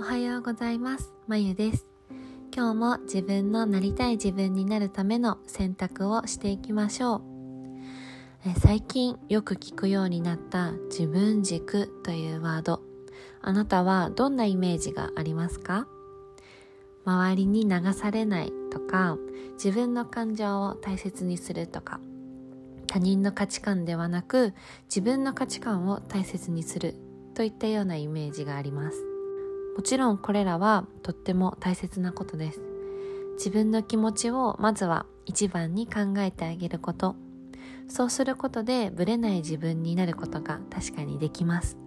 おはようございます。まゆです。今日も自分のなりたい自分になるための選択をしていきましょう。え最近よく聞くようになった自分軸というワード。あなたはどんなイメージがありますか？周りに流されないとか自分の感情を大切にするとか。他人の価値観ではなく自分の価値観を大切にするといったようなイメージがあります。もちろんこれらはとっても大切なことです。自分の気持ちをまずは一番に考えてあげること。そうすることでブレない自分になることが確かにできます。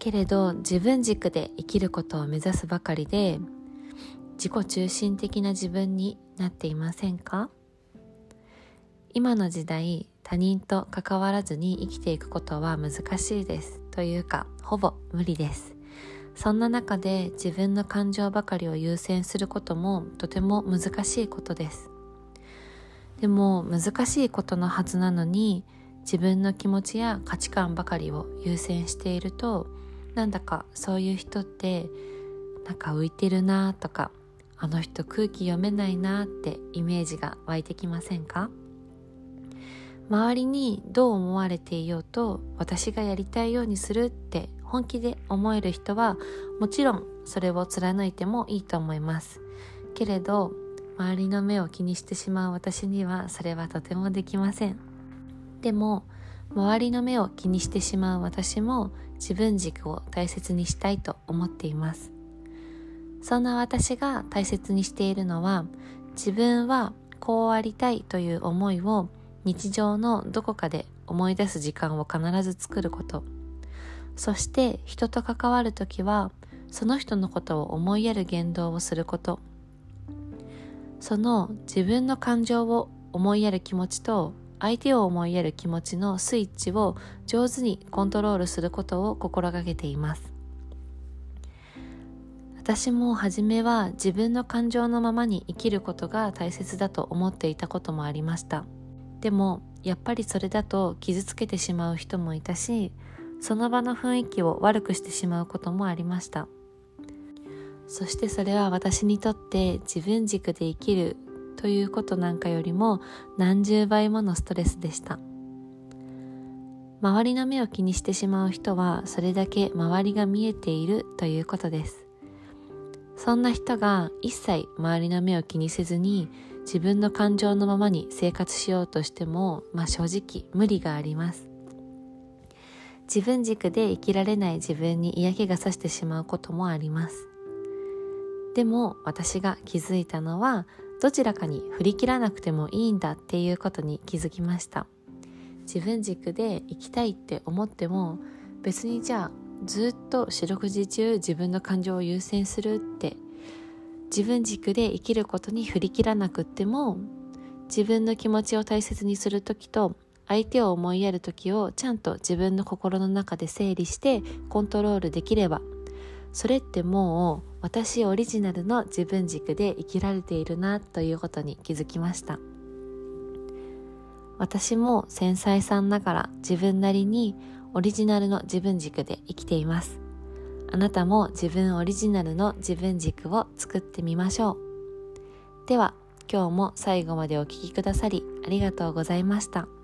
けれど自分軸で生きることを目指すばかりで自己中心的な自分になっていませんか？今の時代他人と関わらずに生きていくことは難しいです。というかほぼ無理です。そんな中で自分の感情ばかりを優先することもとても難しいことです。でも難しいことのはずなのに自分の気持ちや価値観ばかりを優先しているとなんだかそういう人ってなんか浮いてるなとかあの人空気読めないなってイメージが湧いてきませんか？周りにどう思われていようと私がやりたいようにするって本気で思える人はもちろんそれを貫いてもいいと思います。けれど周りの目を気にしてしまう私にはそれはとてもできません。でも周りの目を気にしてしまう私も自分軸を大切にしたいと思っています。そんな私が大切にしているのは自分はこうありたいという思いを日常のどこかで思い出す時間を必ず作ること。そして人と関わる時はその人のことを思いやる言動をすること。その自分の感情を思いやる気持ちと相手を思いやる気持ちのスイッチを上手にコントロールすることを心がけています。私も初めは自分の感情のままに生きることが大切だと思っていたこともありました。でもやっぱりそれだと傷つけてしまう人もいたしその場の雰囲気を悪くしてしまうこともありました。そしてそれは私にとって自分軸で生きるということなんかよりも何十倍ものストレスでした。周りの目を気にしてしまう人はそれだけ周りが見えているということです。そんな人が一切周りの目を気にせずに自分の感情のままに生活しようとしても、まあ、正直無理があります。自分軸で生きられない自分に嫌気がさしてしまうこともあります。でも私が気づいたのはどちらかに振り切らなくてもいいんだっていうことに気づきました。自分軸で生きたいって思っても別にじゃあずっと四六時中自分の感情を優先するって自分軸で生きることに振り切らなくっても自分の気持ちを大切にする時と相手を思いやる時をちゃんと自分の心の中で整理してコントロールできれば。それってもう私オリジナルの自分軸で生きられているなということに気づきました。私も繊細さんながら自分なりにオリジナルの自分軸で生きています。あなたも自分オリジナルの自分軸を作ってみましょう。では今日も最後までお聴きくださりありがとうございました。